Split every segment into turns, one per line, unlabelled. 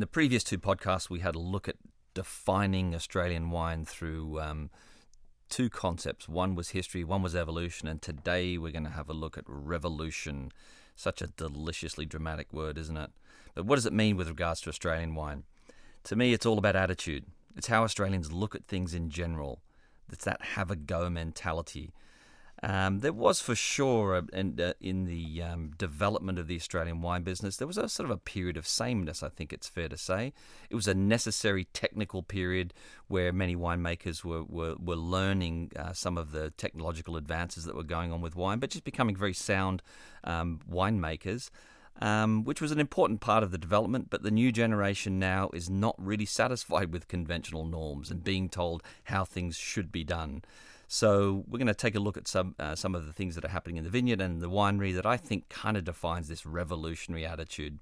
In the previous two podcasts, we had a look at defining Australian wine through um, two concepts. One was history, one was evolution, and today we're going to have a look at revolution. Such a deliciously dramatic word, isn't it? But what does it mean with regards to Australian wine? To me, it's all about attitude. It's how Australians look at things in general. It's that have a go mentality. Um, there was for sure, uh, in, uh, in the um, development of the Australian wine business, there was a sort of a period of sameness, I think it's fair to say. It was a necessary technical period where many winemakers were, were, were learning uh, some of the technological advances that were going on with wine, but just becoming very sound um, winemakers. Um, which was an important part of the development, but the new generation now is not really satisfied with conventional norms and being told how things should be done. So we're going to take a look at some uh, some of the things that are happening in the vineyard and the winery that I think kind of defines this revolutionary attitude.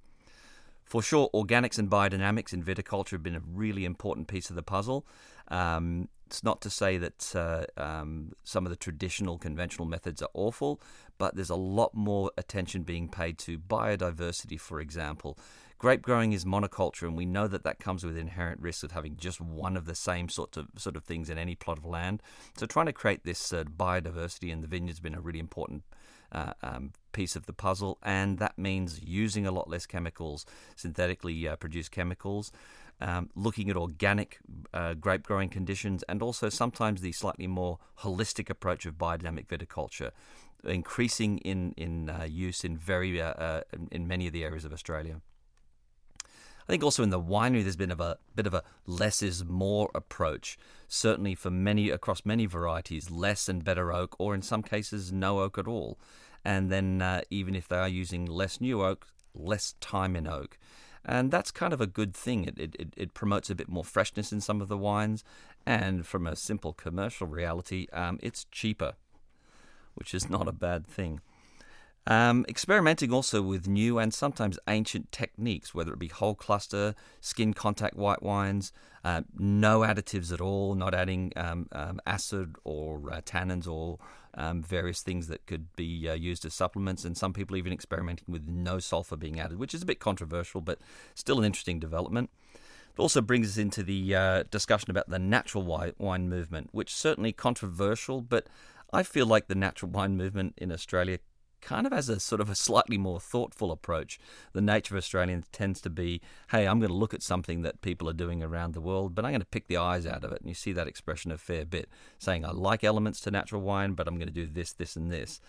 For sure, organics and biodynamics in viticulture have been a really important piece of the puzzle. Um, it's not to say that uh, um, some of the traditional conventional methods are awful, but there's a lot more attention being paid to biodiversity, for example. Grape growing is monoculture, and we know that that comes with inherent risks of having just one of the same sorts of sort of things in any plot of land. So, trying to create this uh, biodiversity in the vineyard has been a really important uh, um, piece of the puzzle, and that means using a lot less chemicals, synthetically uh, produced chemicals. Um, looking at organic uh, grape growing conditions and also sometimes the slightly more holistic approach of biodynamic viticulture, increasing in in uh, use in very uh, uh, in many of the areas of Australia. I think also in the winery there's been of a bit of a less is more approach. Certainly for many across many varieties, less and better oak, or in some cases no oak at all. And then uh, even if they are using less new oak, less time in oak. And that's kind of a good thing. It, it, it promotes a bit more freshness in some of the wines. And from a simple commercial reality, um, it's cheaper, which is not a bad thing. Um, experimenting also with new and sometimes ancient techniques, whether it be whole cluster, skin contact white wines, uh, no additives at all, not adding um, um, acid or uh, tannins or um, various things that could be uh, used as supplements, and some people even experimenting with no sulfur being added, which is a bit controversial, but still an interesting development. It also brings us into the uh, discussion about the natural wine movement, which certainly controversial, but I feel like the natural wine movement in Australia kind of has a sort of a slightly more thoughtful approach. The nature of Australians tends to be, hey, I'm going to look at something that people are doing around the world, but I'm going to pick the eyes out of it. And you see that expression a fair bit, saying, I like elements to natural wine, but I'm going to do this, this, and this.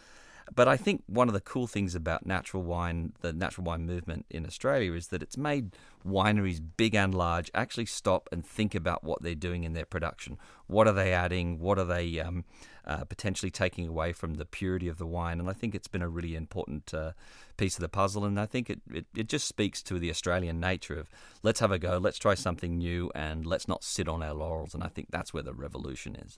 But I think one of the cool things about natural wine, the natural wine movement in Australia, is that it's made wineries, big and large, actually stop and think about what they're doing in their production. What are they adding? What are they um, uh, potentially taking away from the purity of the wine? And I think it's been a really important uh, piece of the puzzle. And I think it, it, it just speaks to the Australian nature of let's have a go, let's try something new, and let's not sit on our laurels. And I think that's where the revolution is.